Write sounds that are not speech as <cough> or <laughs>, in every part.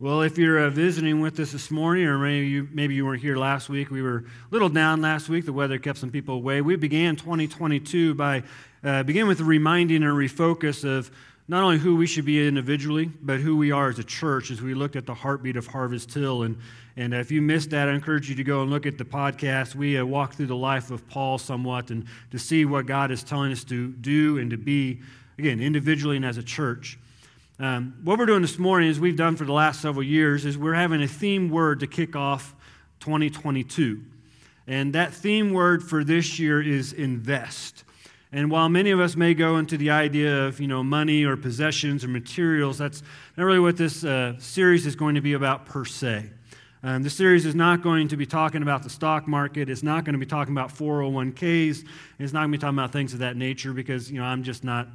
Well, if you're uh, visiting with us this morning, or maybe you, maybe you weren't here last week, we were a little down last week. The weather kept some people away. We began 2022 by uh, begin with a reminding and refocus of not only who we should be individually, but who we are as a church as we looked at the heartbeat of Harvest Hill. And, and if you missed that, I encourage you to go and look at the podcast. We uh, through the life of Paul somewhat and to see what God is telling us to do and to be, again, individually and as a church. Um, what we're doing this morning, as we've done for the last several years, is we're having a theme word to kick off 2022. And that theme word for this year is invest. And while many of us may go into the idea of, you know, money or possessions or materials, that's not really what this uh, series is going to be about per se. Um, the series is not going to be talking about the stock market. It's not going to be talking about 401ks. It's not going to be talking about things of that nature because, you know, I'm just not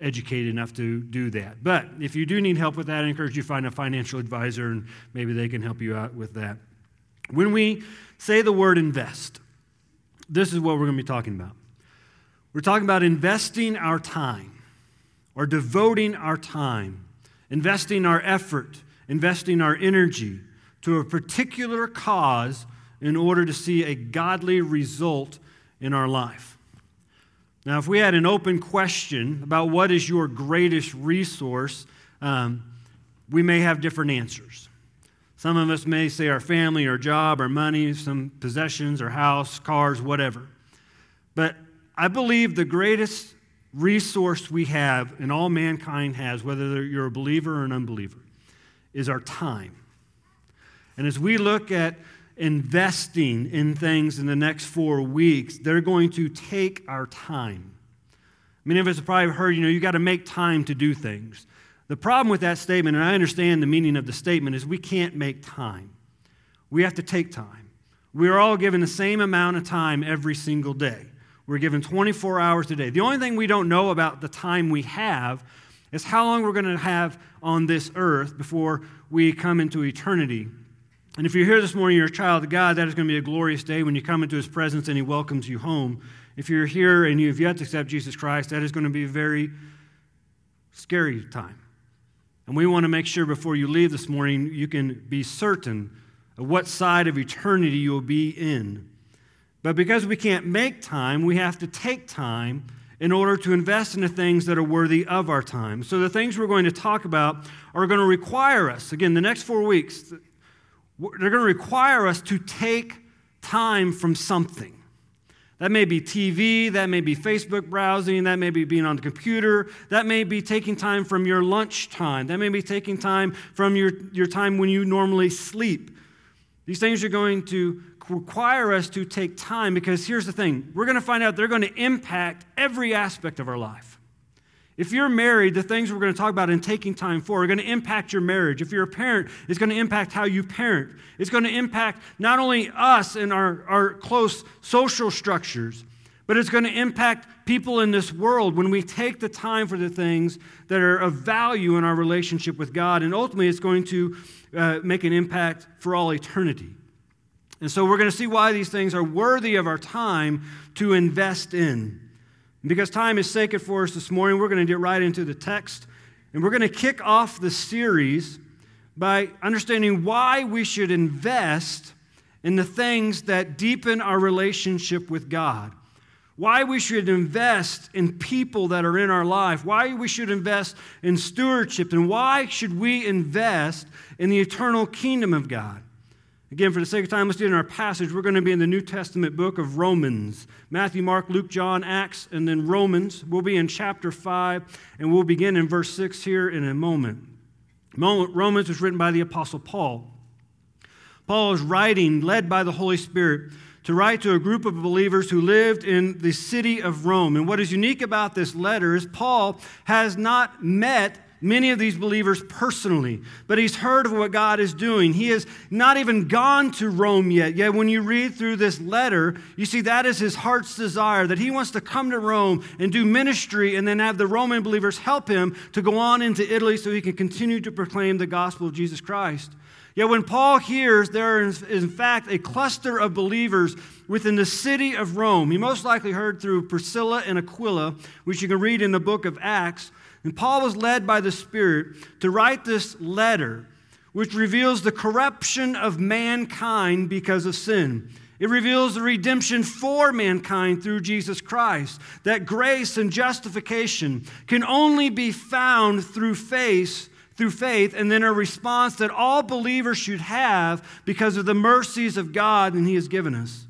educated enough to do that. But if you do need help with that, I encourage you to find a financial advisor and maybe they can help you out with that. When we say the word invest, this is what we're going to be talking about. We're talking about investing our time or devoting our time, investing our effort, investing our energy to a particular cause in order to see a godly result in our life. Now, if we had an open question about what is your greatest resource, um, we may have different answers. Some of us may say our family, our job, our money, some possessions, our house, cars, whatever. But I believe the greatest resource we have and all mankind has, whether you're a believer or an unbeliever, is our time. And as we look at investing in things in the next four weeks, they're going to take our time. Many of us have probably heard, you know, you got to make time to do things. The problem with that statement, and I understand the meaning of the statement, is we can't make time. We have to take time. We are all given the same amount of time every single day. We're given 24 hours a day. The only thing we don't know about the time we have is how long we're going to have on this earth before we come into eternity and if you're here this morning, you're a child of God, that is going to be a glorious day when you come into his presence and he welcomes you home. If you're here and you have yet to accept Jesus Christ, that is going to be a very scary time. And we want to make sure before you leave this morning, you can be certain of what side of eternity you'll be in. But because we can't make time, we have to take time in order to invest in the things that are worthy of our time. So the things we're going to talk about are going to require us, again, the next four weeks, they're going to require us to take time from something. That may be TV, that may be Facebook browsing, that may be being on the computer, that may be taking time from your lunch time, that may be taking time from your, your time when you normally sleep. These things are going to require us to take time because here's the thing we're going to find out they're going to impact every aspect of our life. If you're married, the things we're going to talk about in taking time for are going to impact your marriage. If you're a parent, it's going to impact how you parent. It's going to impact not only us and our, our close social structures, but it's going to impact people in this world when we take the time for the things that are of value in our relationship with God. And ultimately, it's going to uh, make an impact for all eternity. And so, we're going to see why these things are worthy of our time to invest in. Because time is sacred for us this morning, we're going to get right into the text. And we're going to kick off the series by understanding why we should invest in the things that deepen our relationship with God. Why we should invest in people that are in our life. Why we should invest in stewardship. And why should we invest in the eternal kingdom of God. Again, for the sake of time, let's do it in our passage. We're going to be in the New Testament book of Romans Matthew, Mark, Luke, John, Acts, and then Romans. We'll be in chapter 5, and we'll begin in verse 6 here in a moment. Romans was written by the Apostle Paul. Paul is writing, led by the Holy Spirit, to write to a group of believers who lived in the city of Rome. And what is unique about this letter is Paul has not met many of these believers personally, but he's heard of what God is doing. He has not even gone to Rome yet. Yet, when you read through this letter, you see that is his heart's desire that he wants to come to Rome and do ministry and then have the Roman believers help him to go on into Italy so he can continue to proclaim the gospel of Jesus Christ. Yet, when Paul hears there is, in fact, a cluster of believers within the city of Rome, he most likely heard through Priscilla and Aquila, which you can read in the book of Acts. And Paul was led by the Spirit to write this letter, which reveals the corruption of mankind because of sin. It reveals the redemption for mankind through Jesus Christ. That grace and justification can only be found through faith, through faith, and then a response that all believers should have because of the mercies of God and He has given us.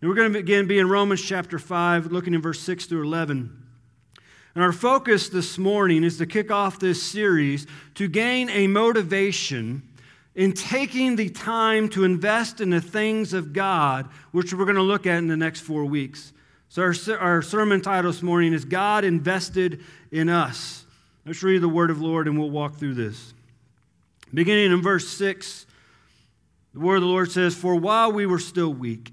And we're going to again be in Romans chapter 5, looking in verse 6 through 11. And our focus this morning is to kick off this series to gain a motivation in taking the time to invest in the things of God, which we're going to look at in the next four weeks. So, our, our sermon title this morning is God Invested in Us. Let's read the word of the Lord and we'll walk through this. Beginning in verse 6, the word of the Lord says, For while we were still weak,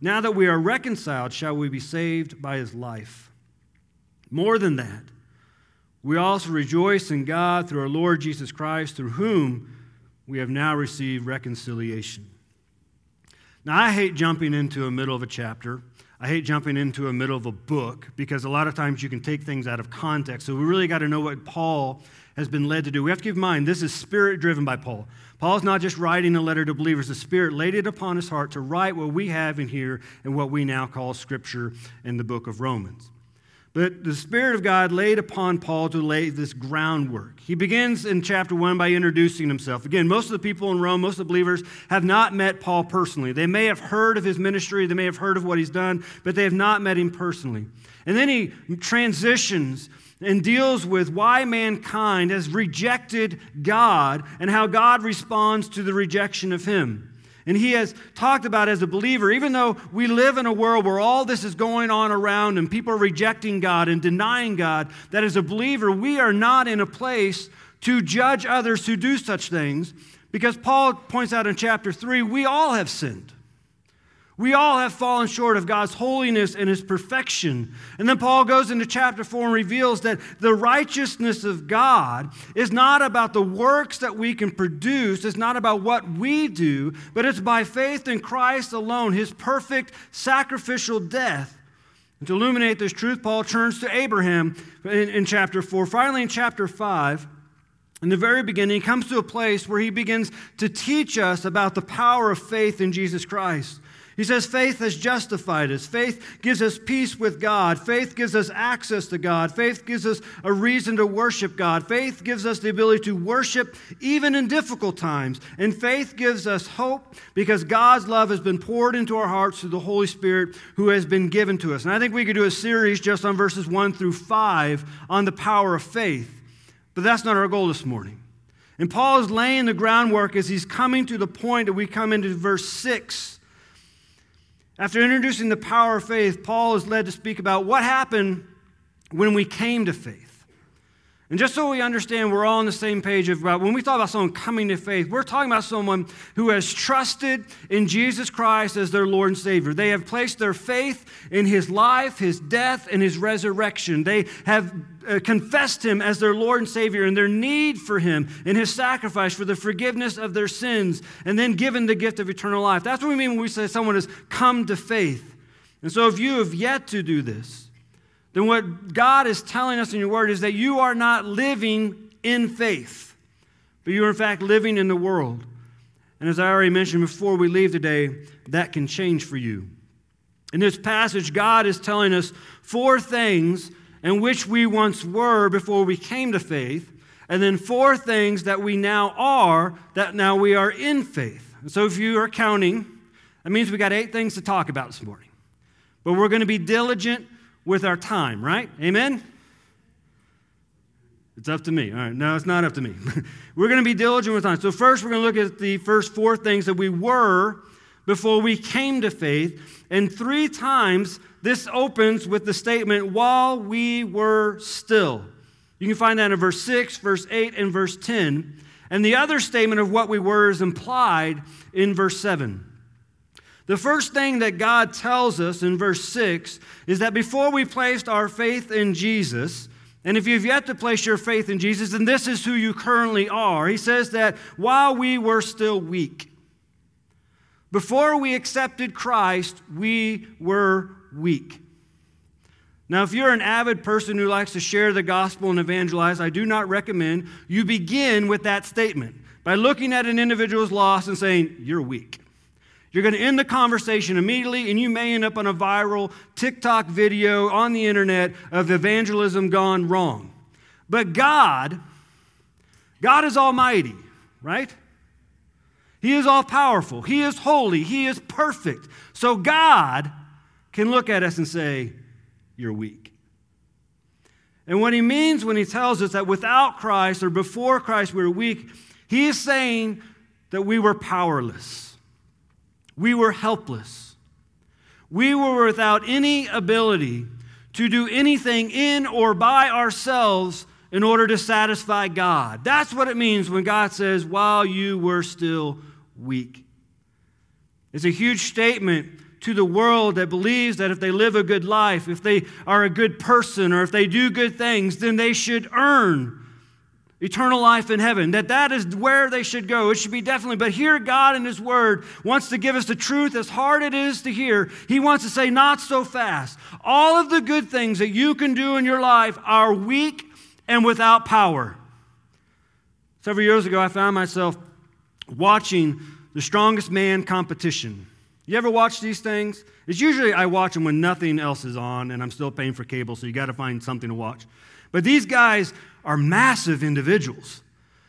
now that we are reconciled, shall we be saved by his life. More than that, we also rejoice in God through our Lord Jesus Christ, through whom we have now received reconciliation. Now, I hate jumping into a middle of a chapter. I hate jumping into a middle of a book because a lot of times you can take things out of context. So we really got to know what Paul has been led to do. We have to keep in mind this is spirit driven by Paul. Paul's not just writing a letter to believers, the Spirit laid it upon his heart to write what we have in here and what we now call Scripture in the book of Romans. But the Spirit of God laid upon Paul to lay this groundwork. He begins in chapter 1 by introducing himself. Again, most of the people in Rome, most of the believers, have not met Paul personally. They may have heard of his ministry, they may have heard of what he's done, but they have not met him personally. And then he transitions and deals with why mankind has rejected God and how God responds to the rejection of Him. And he has talked about as a believer, even though we live in a world where all this is going on around and people are rejecting God and denying God, that as a believer, we are not in a place to judge others who do such things. Because Paul points out in chapter 3, we all have sinned. We all have fallen short of God's holiness and his perfection. And then Paul goes into chapter 4 and reveals that the righteousness of God is not about the works that we can produce, it's not about what we do, but it's by faith in Christ alone, his perfect sacrificial death. And to illuminate this truth, Paul turns to Abraham in, in chapter 4. Finally, in chapter 5, in the very beginning, he comes to a place where he begins to teach us about the power of faith in Jesus Christ. He says faith has justified us. Faith gives us peace with God. Faith gives us access to God. Faith gives us a reason to worship God. Faith gives us the ability to worship even in difficult times. And faith gives us hope because God's love has been poured into our hearts through the Holy Spirit who has been given to us. And I think we could do a series just on verses 1 through 5 on the power of faith. But that's not our goal this morning. And Paul is laying the groundwork as he's coming to the point that we come into verse 6 after introducing the power of faith, Paul is led to speak about what happened when we came to faith. And just so we understand, we're all on the same page about when we talk about someone coming to faith, we're talking about someone who has trusted in Jesus Christ as their Lord and Savior. They have placed their faith in his life, his death, and his resurrection. They have uh, confessed him as their Lord and Savior and their need for him and his sacrifice for the forgiveness of their sins, and then given the gift of eternal life. That's what we mean when we say someone has come to faith. And so if you have yet to do this, then what God is telling us in your word is that you are not living in faith, but you are in fact living in the world. And as I already mentioned before we leave today, that can change for you. In this passage, God is telling us four things in which we once were before we came to faith, and then four things that we now are that now we are in faith. so if you are counting, that means we got eight things to talk about this morning. But we're going to be diligent with our time, right? Amen? It's up to me. All right, no, it's not up to me. <laughs> we're going to be diligent with time. So, first, we're going to look at the first four things that we were before we came to faith. And three times, this opens with the statement, while we were still. You can find that in verse 6, verse 8, and verse 10. And the other statement of what we were is implied in verse 7. The first thing that God tells us in verse 6 is that before we placed our faith in Jesus, and if you've yet to place your faith in Jesus, then this is who you currently are. He says that while we were still weak, before we accepted Christ, we were weak. Now, if you're an avid person who likes to share the gospel and evangelize, I do not recommend you begin with that statement by looking at an individual's loss and saying, You're weak. You're going to end the conversation immediately, and you may end up on a viral TikTok video on the internet of evangelism gone wrong. But God, God is almighty, right? He is all powerful. He is holy. He is perfect. So God can look at us and say, You're weak. And what he means when he tells us that without Christ or before Christ we were weak, he is saying that we were powerless. We were helpless. We were without any ability to do anything in or by ourselves in order to satisfy God. That's what it means when God says, while you were still weak. It's a huge statement to the world that believes that if they live a good life, if they are a good person, or if they do good things, then they should earn eternal life in heaven that that is where they should go. It should be definitely but here god in his word wants to give us the truth as hard it is to hear. He wants to say not so fast. All of the good things that you can do in your life are weak and without power. Several years ago i found myself watching the strongest man competition. You ever watch these things? It's usually i watch them when nothing else is on and i'm still paying for cable so you got to find something to watch. But these guys are massive individuals.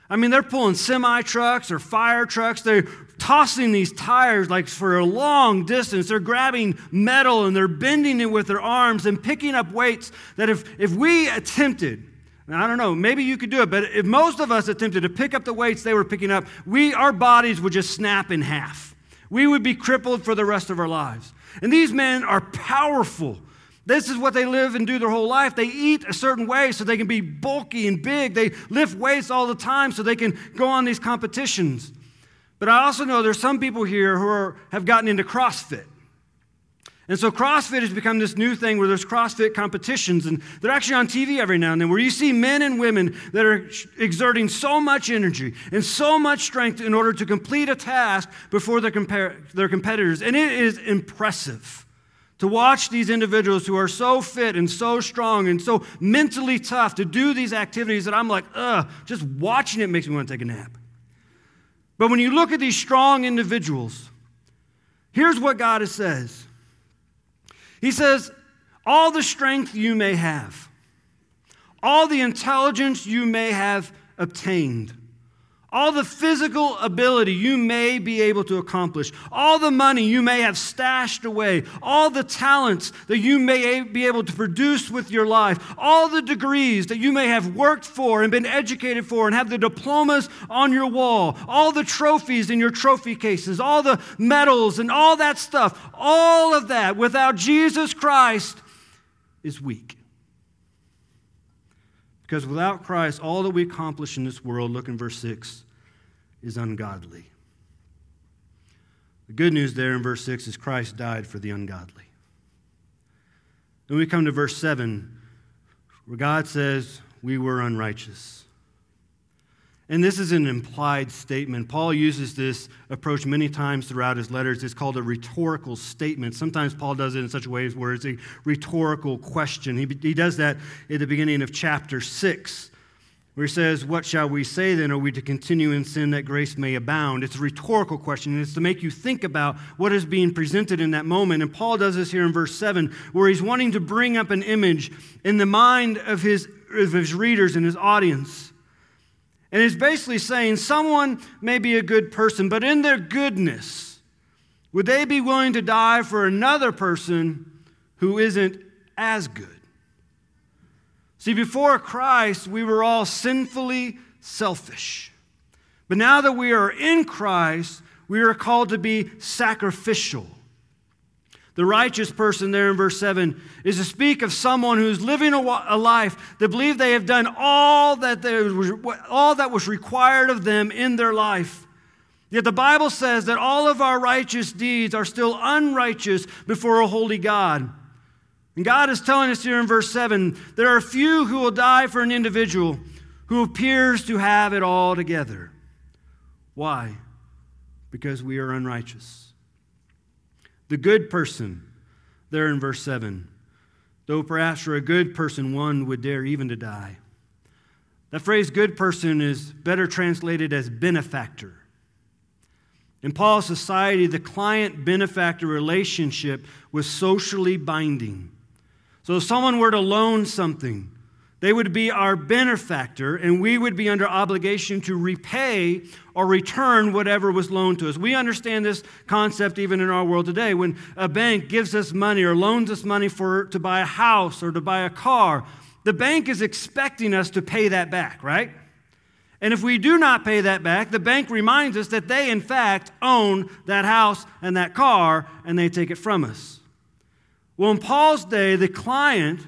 I mean, they're pulling semi trucks or fire trucks. They're tossing these tires like for a long distance. They're grabbing metal and they're bending it with their arms and picking up weights that if, if we attempted, I don't know, maybe you could do it, but if most of us attempted to pick up the weights they were picking up, we, our bodies would just snap in half. We would be crippled for the rest of our lives. And these men are powerful. This is what they live and do their whole life. They eat a certain way so they can be bulky and big. They lift weights all the time so they can go on these competitions. But I also know there's some people here who are, have gotten into CrossFit. And so CrossFit has become this new thing where there's CrossFit competitions, and they're actually on TV every now and then, where you see men and women that are exerting so much energy and so much strength in order to complete a task before their, compar- their competitors. And it is impressive to watch these individuals who are so fit and so strong and so mentally tough to do these activities that I'm like, ugh, just watching it makes me want to take a nap. But when you look at these strong individuals, here's what God says He says, all the strength you may have, all the intelligence you may have obtained, all the physical ability you may be able to accomplish, all the money you may have stashed away, all the talents that you may be able to produce with your life, all the degrees that you may have worked for and been educated for and have the diplomas on your wall, all the trophies in your trophy cases, all the medals and all that stuff, all of that without Jesus Christ is weak. Because without Christ, all that we accomplish in this world, look in verse 6, is ungodly. The good news there in verse 6 is Christ died for the ungodly. Then we come to verse 7, where God says, We were unrighteous. And this is an implied statement. Paul uses this approach many times throughout his letters. It's called a rhetorical statement. Sometimes Paul does it in such ways where it's a rhetorical question. He, he does that at the beginning of chapter 6, where he says, What shall we say then? Are we to continue in sin that grace may abound? It's a rhetorical question. and It's to make you think about what is being presented in that moment. And Paul does this here in verse 7, where he's wanting to bring up an image in the mind of his, of his readers and his audience and it's basically saying someone may be a good person, but in their goodness, would they be willing to die for another person who isn't as good? See, before Christ, we were all sinfully selfish. But now that we are in Christ, we are called to be sacrificial. The righteous person, there in verse 7, is to speak of someone who's living a, a life that believe they have done all that, was, all that was required of them in their life. Yet the Bible says that all of our righteous deeds are still unrighteous before a holy God. And God is telling us here in verse 7 there are few who will die for an individual who appears to have it all together. Why? Because we are unrighteous. The good person, there in verse 7, though perhaps for a good person one would dare even to die. That phrase, good person, is better translated as benefactor. In Paul's society, the client benefactor relationship was socially binding. So if someone were to loan something, they would be our benefactor, and we would be under obligation to repay or return whatever was loaned to us. We understand this concept even in our world today. When a bank gives us money or loans us money for, to buy a house or to buy a car, the bank is expecting us to pay that back, right? And if we do not pay that back, the bank reminds us that they, in fact, own that house and that car, and they take it from us. Well, in Paul's day, the client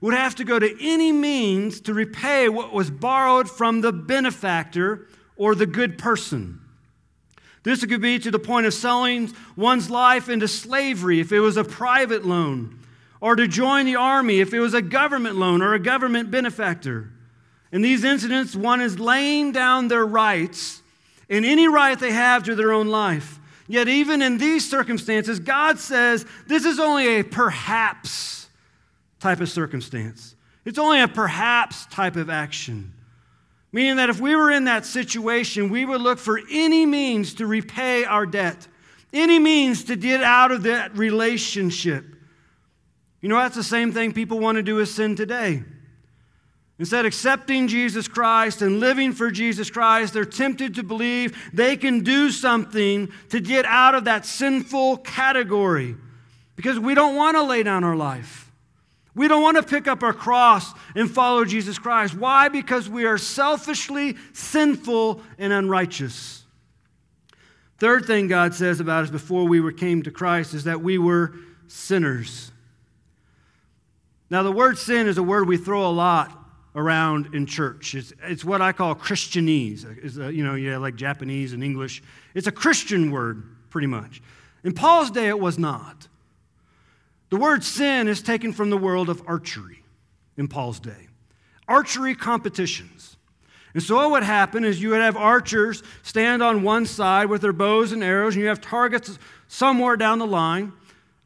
would have to go to any means to repay what was borrowed from the benefactor or the good person. This could be to the point of selling one's life into slavery if it was a private loan, or to join the army if it was a government loan or a government benefactor. In these incidents, one is laying down their rights and any right they have to their own life. Yet, even in these circumstances, God says this is only a perhaps type of circumstance. It's only a perhaps type of action. Meaning that if we were in that situation, we would look for any means to repay our debt, any means to get out of that relationship. You know, that's the same thing people want to do with sin today. Instead, accepting Jesus Christ and living for Jesus Christ, they're tempted to believe they can do something to get out of that sinful category because we don't want to lay down our life. We don't want to pick up our cross and follow Jesus Christ. Why? Because we are selfishly sinful and unrighteous. Third thing God says about us before we came to Christ is that we were sinners. Now, the word sin is a word we throw a lot around in church. It's, it's what I call Christianese. It's a, you know, yeah, like Japanese and English. It's a Christian word, pretty much. In Paul's day, it was not. The word sin is taken from the world of archery in Paul's day. Archery competitions. And so, what would happen is you would have archers stand on one side with their bows and arrows, and you have targets somewhere down the line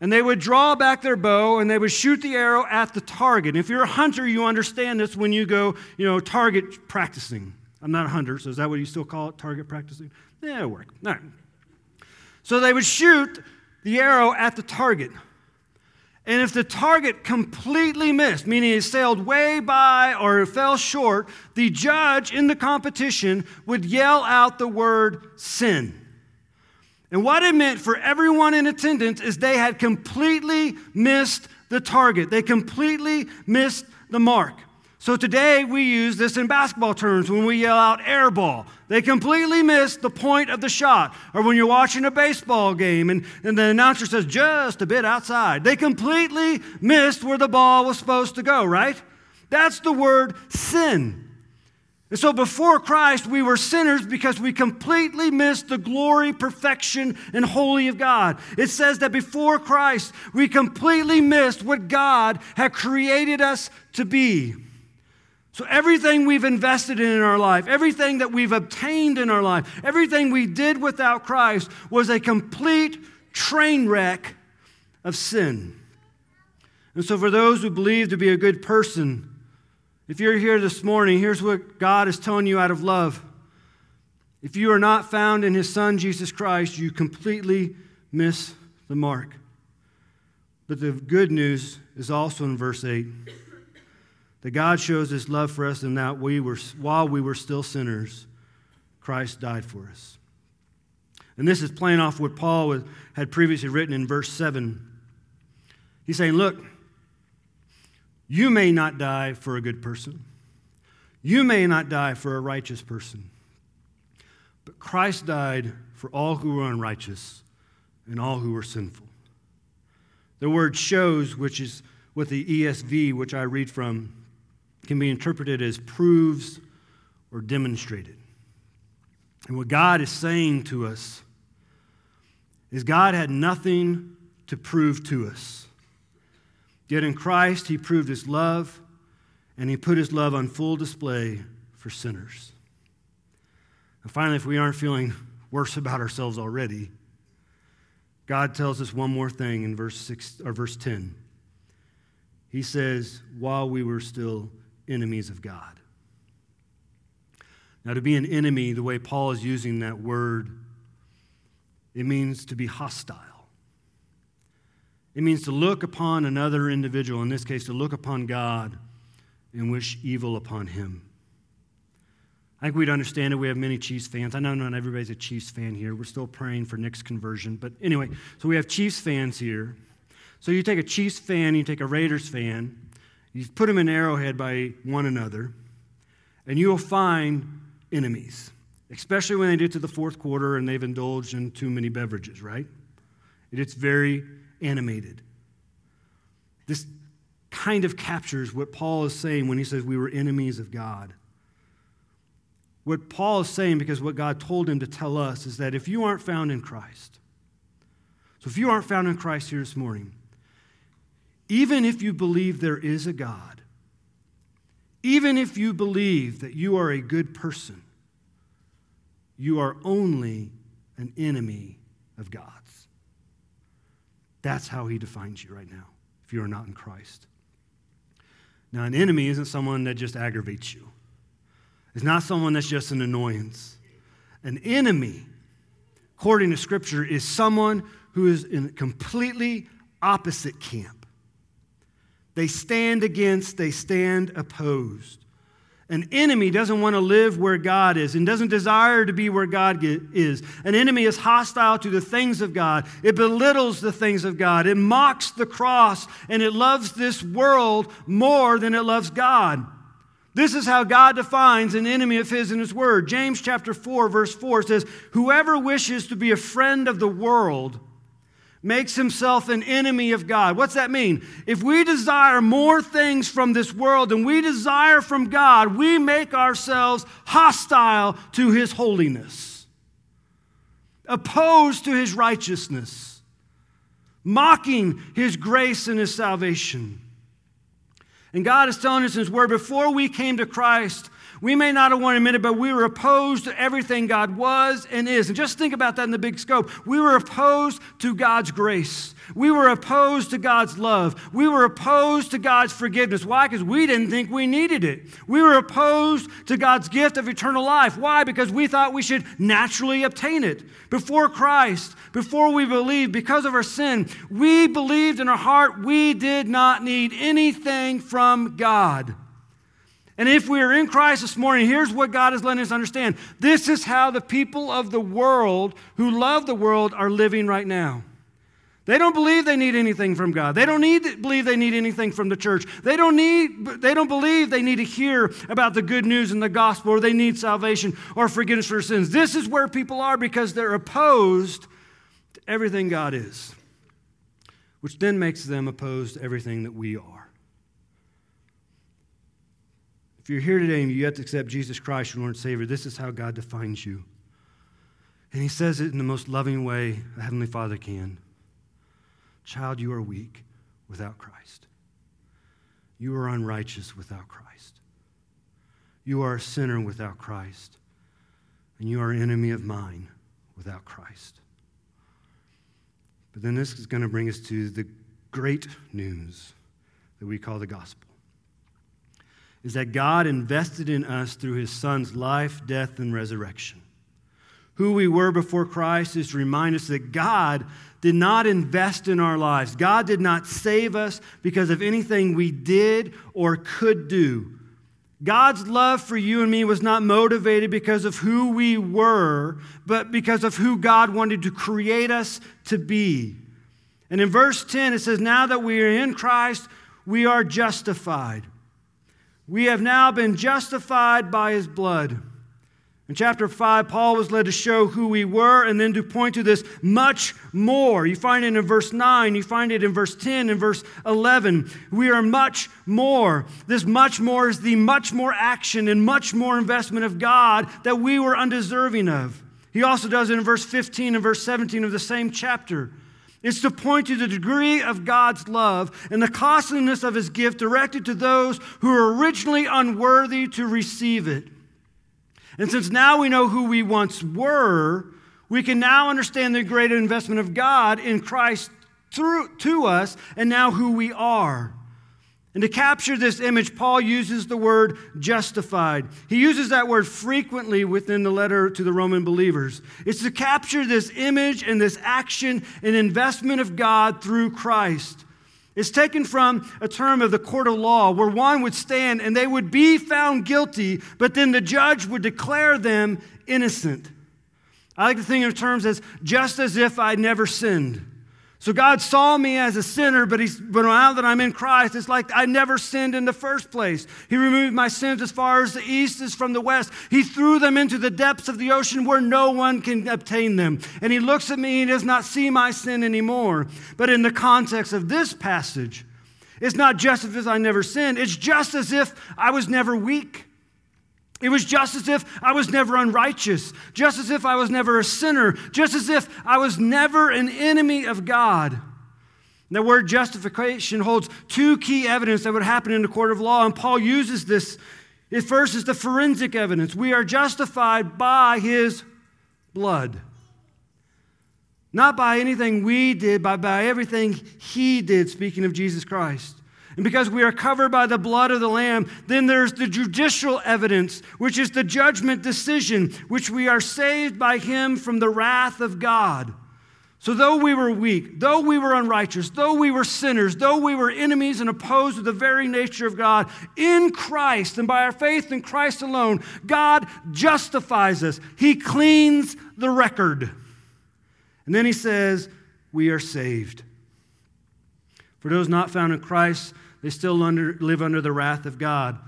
and they would draw back their bow and they would shoot the arrow at the target. If you're a hunter, you understand this when you go, you know, target practicing. I'm not a hunter, so is that what you still call it, target practicing? Yeah, it'll work. All right. So they would shoot the arrow at the target. And if the target completely missed, meaning it sailed way by or fell short, the judge in the competition would yell out the word sin. And what it meant for everyone in attendance is they had completely missed the target. They completely missed the mark. So today we use this in basketball terms when we yell out air ball. They completely missed the point of the shot. Or when you're watching a baseball game and, and the announcer says just a bit outside. They completely missed where the ball was supposed to go, right? That's the word sin. And so before Christ, we were sinners because we completely missed the glory, perfection, and holy of God. It says that before Christ, we completely missed what God had created us to be. So everything we've invested in in our life, everything that we've obtained in our life, everything we did without Christ was a complete train wreck of sin. And so for those who believe to be a good person, if you're here this morning, here's what God is telling you out of love. If you are not found in His Son, Jesus Christ, you completely miss the mark. But the good news is also in verse 8 that God shows His love for us in that we were, while we were still sinners, Christ died for us. And this is playing off what Paul had previously written in verse 7. He's saying, Look, you may not die for a good person. You may not die for a righteous person. But Christ died for all who were unrighteous and all who were sinful. The word shows, which is what the ESV, which I read from, can be interpreted as proves or demonstrated. And what God is saying to us is God had nothing to prove to us. Yet in Christ, He proved His love, and He put His love on full display for sinners. And finally, if we aren't feeling worse about ourselves already, God tells us one more thing in verse, six, or verse 10. He says, while we were still enemies of God. Now, to be an enemy, the way Paul is using that word, it means to be hostile. It means to look upon another individual, in this case, to look upon God and wish evil upon him. I think we'd understand it. We have many Chiefs fans. I know not everybody's a Chiefs fan here. We're still praying for Nick's conversion. But anyway, so we have Chiefs fans here. So you take a Chiefs fan, you take a Raiders fan, you put them in Arrowhead by one another, and you will find enemies, especially when they get to the fourth quarter and they've indulged in too many beverages, right? It's very animated. This kind of captures what Paul is saying when he says we were enemies of God. What Paul is saying, because what God told him to tell us, is that if you aren't found in Christ, so if you aren't found in Christ here this morning, even if you believe there is a God, even if you believe that you are a good person, you are only an enemy of God's. That's how he defines you right now, if you are not in Christ. Now, an enemy isn't someone that just aggravates you. It's not someone that's just an annoyance. An enemy, according to Scripture, is someone who is in a completely opposite camp. They stand against, they stand opposed. An enemy doesn't want to live where God is and doesn't desire to be where God is. An enemy is hostile to the things of God. It belittles the things of God. It mocks the cross and it loves this world more than it loves God. This is how God defines an enemy of his in his word. James chapter 4 verse 4 says, "Whoever wishes to be a friend of the world makes himself an enemy of God." What's that mean? If we desire more things from this world than we desire from God, we make ourselves hostile to his holiness, opposed to his righteousness, mocking his grace and his salvation. And God is telling us in His Word before we came to Christ, we may not have wanted to admit it, but we were opposed to everything God was and is. And just think about that in the big scope. We were opposed to God's grace. We were opposed to God's love. We were opposed to God's forgiveness. Why? Because we didn't think we needed it. We were opposed to God's gift of eternal life. Why? Because we thought we should naturally obtain it. Before Christ, before we believed, because of our sin, we believed in our heart we did not need anything from God. And if we are in Christ this morning, here's what God is letting us understand. This is how the people of the world who love the world are living right now. They don't believe they need anything from God. They don't need believe they need anything from the church. They don't need they don't believe they need to hear about the good news and the gospel or they need salvation or forgiveness for sins. This is where people are because they're opposed to everything God is. Which then makes them opposed to everything that we are. If you're here today and you yet to accept Jesus Christ, your Lord and Savior, this is how God defines you. And He says it in the most loving way a Heavenly Father can. Child, you are weak without Christ. You are unrighteous without Christ. You are a sinner without Christ. And you are an enemy of mine without Christ. But then this is going to bring us to the great news that we call the gospel is that God invested in us through his son's life, death, and resurrection. Who we were before Christ is to remind us that God did not invest in our lives. God did not save us because of anything we did or could do. God's love for you and me was not motivated because of who we were, but because of who God wanted to create us to be. And in verse 10, it says, Now that we are in Christ, we are justified. We have now been justified by his blood. In chapter 5, Paul was led to show who we were and then to point to this much more. You find it in verse 9, you find it in verse 10, and verse 11. We are much more. This much more is the much more action and much more investment of God that we were undeserving of. He also does it in verse 15 and verse 17 of the same chapter. It's to point to the degree of God's love and the costliness of his gift directed to those who were originally unworthy to receive it. And since now we know who we once were, we can now understand the greater investment of God in Christ through to us and now who we are. And to capture this image, Paul uses the word justified. He uses that word frequently within the letter to the Roman believers. It's to capture this image and this action and investment of God through Christ. It's taken from a term of the court of law where one would stand and they would be found guilty, but then the judge would declare them innocent. I like to think of terms as just as if I'd never sinned. So God saw me as a sinner, but, he's, but now that I'm in Christ, it's like I never sinned in the first place. He removed my sins as far as the east is from the west. He threw them into the depths of the ocean where no one can obtain them. And He looks at me and does not see my sin anymore. But in the context of this passage, it's not just as if I never sinned, it's just as if I was never weak. It was just as if I was never unrighteous, just as if I was never a sinner, just as if I was never an enemy of God. The word justification holds two key evidence that would happen in the court of law, and Paul uses this. It first is the forensic evidence. We are justified by his blood. Not by anything we did, but by everything he did, speaking of Jesus Christ. And because we are covered by the blood of the Lamb, then there's the judicial evidence, which is the judgment decision, which we are saved by Him from the wrath of God. So, though we were weak, though we were unrighteous, though we were sinners, though we were enemies and opposed to the very nature of God, in Christ and by our faith in Christ alone, God justifies us. He cleans the record. And then He says, We are saved. For those not found in Christ, they still under, live under the wrath of God.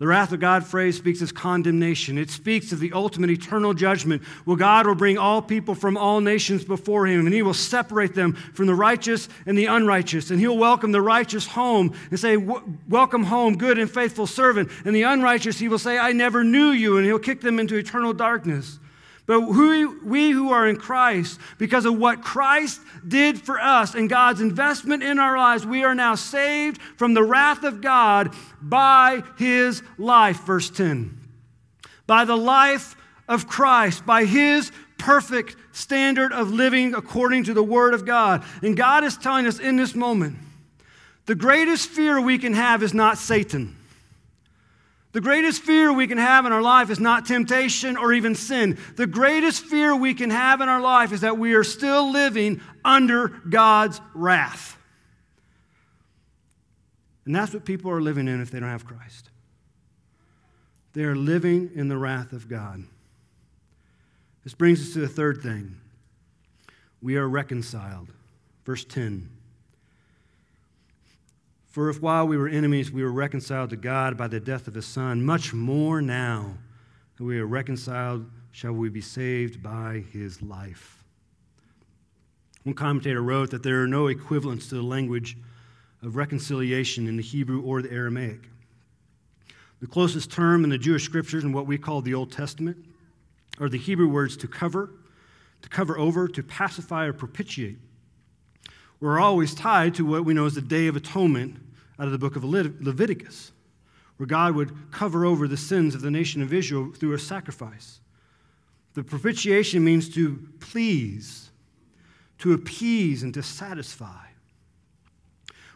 The wrath of God phrase speaks as condemnation. It speaks of the ultimate eternal judgment where God will bring all people from all nations before him and he will separate them from the righteous and the unrighteous. And he'll welcome the righteous home and say, Welcome home, good and faithful servant. And the unrighteous, he will say, I never knew you. And he'll kick them into eternal darkness. But who, we who are in Christ, because of what Christ did for us and God's investment in our lives, we are now saved from the wrath of God by his life. Verse 10. By the life of Christ, by his perfect standard of living according to the Word of God. And God is telling us in this moment the greatest fear we can have is not Satan. The greatest fear we can have in our life is not temptation or even sin. The greatest fear we can have in our life is that we are still living under God's wrath. And that's what people are living in if they don't have Christ. They are living in the wrath of God. This brings us to the third thing we are reconciled. Verse 10. For if while we were enemies, we were reconciled to God by the death of his Son, much more now that we are reconciled, shall we be saved by his life. One commentator wrote that there are no equivalents to the language of reconciliation in the Hebrew or the Aramaic. The closest term in the Jewish scriptures in what we call the Old Testament are the Hebrew words to cover, to cover over, to pacify, or propitiate were always tied to what we know as the Day of Atonement out of the book of Leviticus, where God would cover over the sins of the nation of Israel through a sacrifice. The propitiation means to please, to appease, and to satisfy.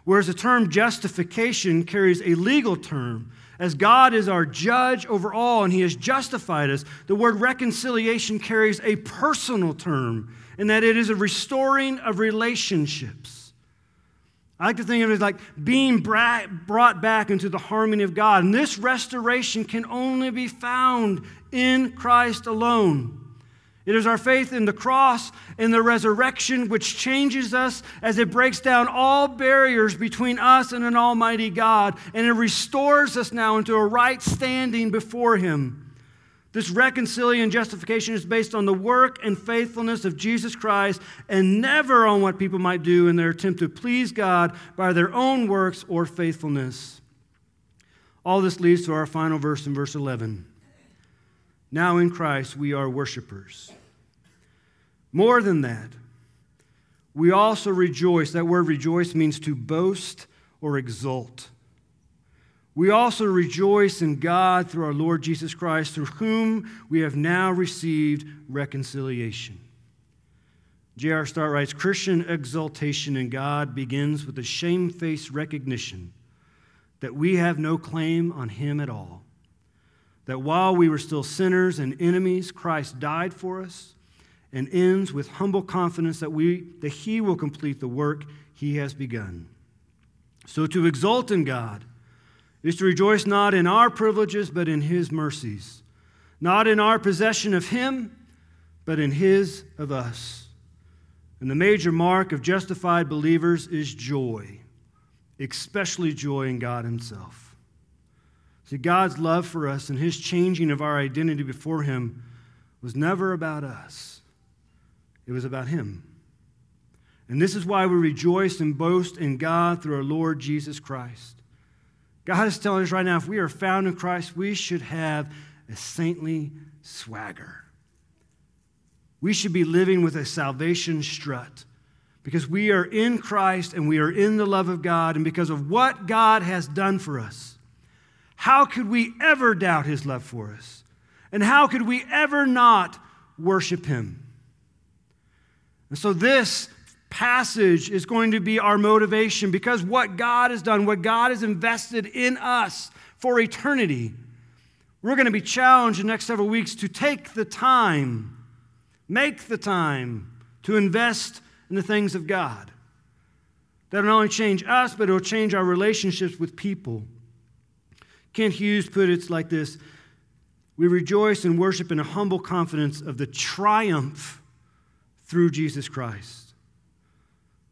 Whereas the term justification carries a legal term, as God is our judge over all and he has justified us, the word reconciliation carries a personal term in that it is a restoring of relationships. I like to think of it as like being brought back into the harmony of God. And this restoration can only be found in Christ alone. It is our faith in the cross and the resurrection which changes us as it breaks down all barriers between us and an almighty God. And it restores us now into a right standing before Him. This reconciliation and justification is based on the work and faithfulness of Jesus Christ and never on what people might do in their attempt to please God by their own works or faithfulness. All this leads to our final verse in verse 11. Now in Christ we are worshipers. More than that, we also rejoice. That word rejoice means to boast or exult. We also rejoice in God through our Lord Jesus Christ, through whom we have now received reconciliation. J.R. Stott writes Christian exultation in God begins with a shamefaced recognition that we have no claim on Him at all. That while we were still sinners and enemies, Christ died for us, and ends with humble confidence that, we, that He will complete the work He has begun. So to exult in God, is to rejoice not in our privileges, but in His mercies, not in our possession of Him, but in His of us. And the major mark of justified believers is joy, especially joy in God Himself. See, God's love for us and His changing of our identity before Him was never about us, it was about Him. And this is why we rejoice and boast in God through our Lord Jesus Christ. God is telling us right now if we are found in Christ, we should have a saintly swagger. We should be living with a salvation strut because we are in Christ and we are in the love of God, and because of what God has done for us. How could we ever doubt his love for us? And how could we ever not worship him? And so, this passage is going to be our motivation because what God has done, what God has invested in us for eternity, we're going to be challenged in the next several weeks to take the time, make the time to invest in the things of God. That'll not only change us, but it'll change our relationships with people. Kent Hughes put it like this We rejoice and worship in a humble confidence of the triumph through Jesus Christ.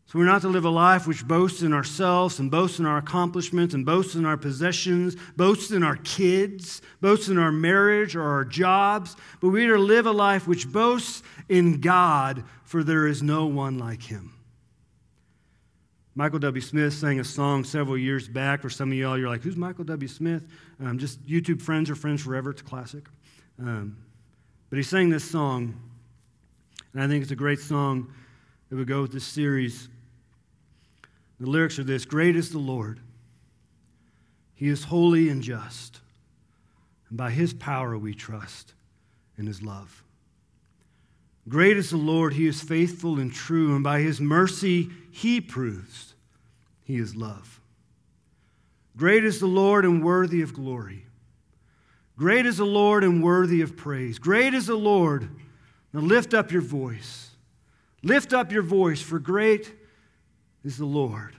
So we're not to live a life which boasts in ourselves and boasts in our accomplishments and boasts in our possessions, boasts in our kids, boasts in our marriage or our jobs, but we are to live a life which boasts in God, for there is no one like him. Michael W. Smith sang a song several years back. For some of y'all, you're like, who's Michael W. Smith? Um, just YouTube friends or friends forever. It's a classic. Um, but he sang this song, and I think it's a great song that would go with this series. The lyrics are this Great is the Lord. He is holy and just. And by his power we trust in his love. Great is the Lord. He is faithful and true. And by his mercy he proves he is love. Great is the Lord and worthy of glory. Great is the Lord and worthy of praise. Great is the Lord. Now lift up your voice. Lift up your voice, for great is the Lord.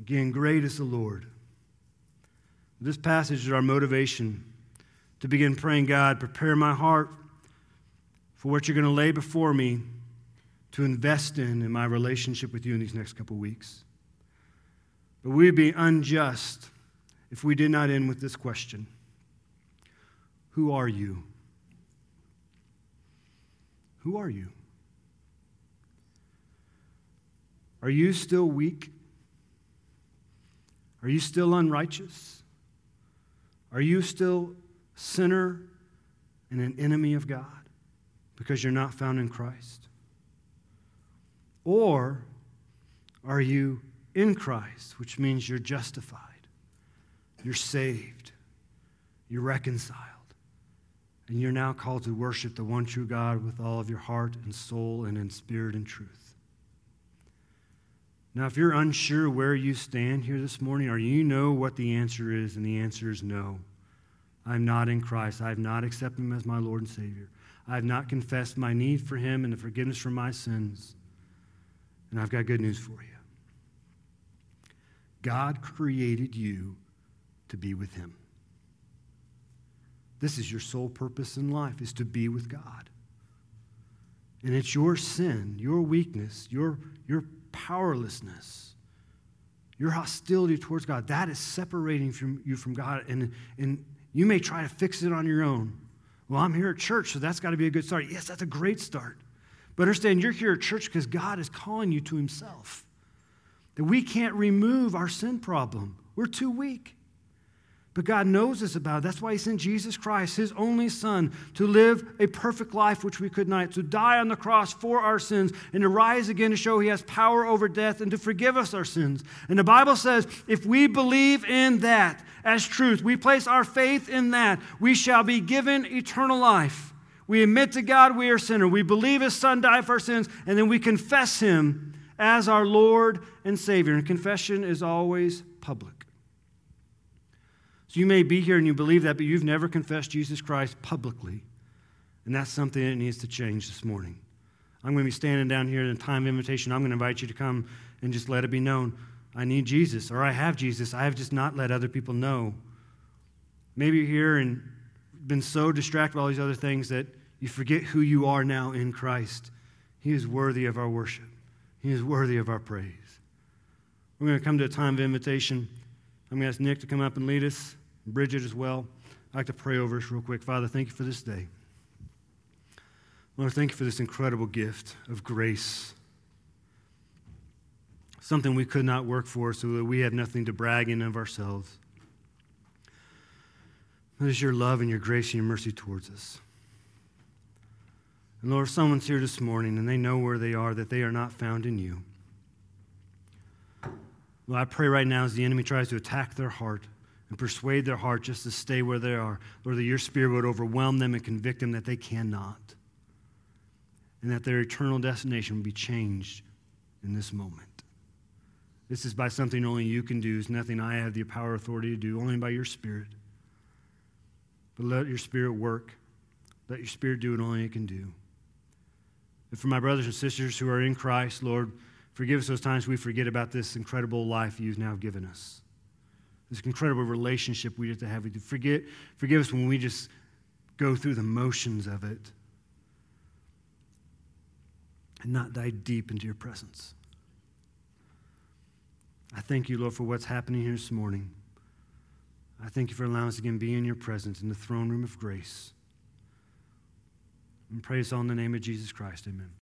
Again, great is the Lord. This passage is our motivation to begin praying, God, prepare my heart for what you're going to lay before me to invest in in my relationship with you in these next couple weeks. But we'd be unjust if we did not end with this question Who are you? Who are you? Are you still weak? Are you still unrighteous? Are you still sinner and an enemy of God because you're not found in Christ? Or are you in Christ, which means you're justified, you're saved, you're reconciled, and you're now called to worship the one true God with all of your heart and soul and in spirit and truth? Now, if you're unsure where you stand here this morning, or you know what the answer is, and the answer is no, I'm not in Christ. I have not accepted Him as my Lord and Savior. I have not confessed my need for Him and the forgiveness for my sins. And I've got good news for you God created you to be with Him. This is your sole purpose in life, is to be with God. And it's your sin, your weakness, your, your powerlessness, your hostility towards God, that is separating from you from God. And, and you may try to fix it on your own, Well, I'm here at church, so that's got to be a good start. Yes, that's a great start. But understand, you're here at church because God is calling you to Himself. That we can't remove our sin problem, we're too weak. But God knows us about it. That's why He sent Jesus Christ, His only Son, to live a perfect life which we could not, to die on the cross for our sins, and to rise again to show He has power over death and to forgive us our sins. And the Bible says if we believe in that as truth, we place our faith in that, we shall be given eternal life. We admit to God we are sinner. We believe His Son died for our sins, and then we confess Him as our Lord and Savior. And confession is always public. So you may be here and you believe that, but you've never confessed Jesus Christ publicly. And that's something that needs to change this morning. I'm going to be standing down here in a time of invitation. I'm going to invite you to come and just let it be known I need Jesus, or I have Jesus. I have just not let other people know. Maybe you're here and been so distracted by all these other things that you forget who you are now in Christ. He is worthy of our worship, He is worthy of our praise. We're going to come to a time of invitation. I'm going to ask Nick to come up and lead us. Bridget as well. I'd like to pray over us real quick. Father, thank you for this day. Lord, thank you for this incredible gift of grace. Something we could not work for, so that we have nothing to brag in of ourselves. It is your love and your grace and your mercy towards us. And Lord, if someone's here this morning and they know where they are, that they are not found in you. Well, I pray right now as the enemy tries to attack their heart and persuade their heart just to stay where they are. Lord, that your spirit would overwhelm them and convict them that they cannot. And that their eternal destination would be changed in this moment. This is by something only you can do. It's nothing I have the power or authority to do, only by your spirit. But let your spirit work. Let your spirit do what only it can do. And for my brothers and sisters who are in Christ, Lord, forgive us those times we forget about this incredible life you've now given us this incredible relationship we get to have with you. Forget, forgive us when we just go through the motions of it and not dive deep into your presence. I thank you, Lord, for what's happening here this morning. I thank you for allowing us again be in your presence in the throne room of grace. And praise all in the name of Jesus Christ. Amen.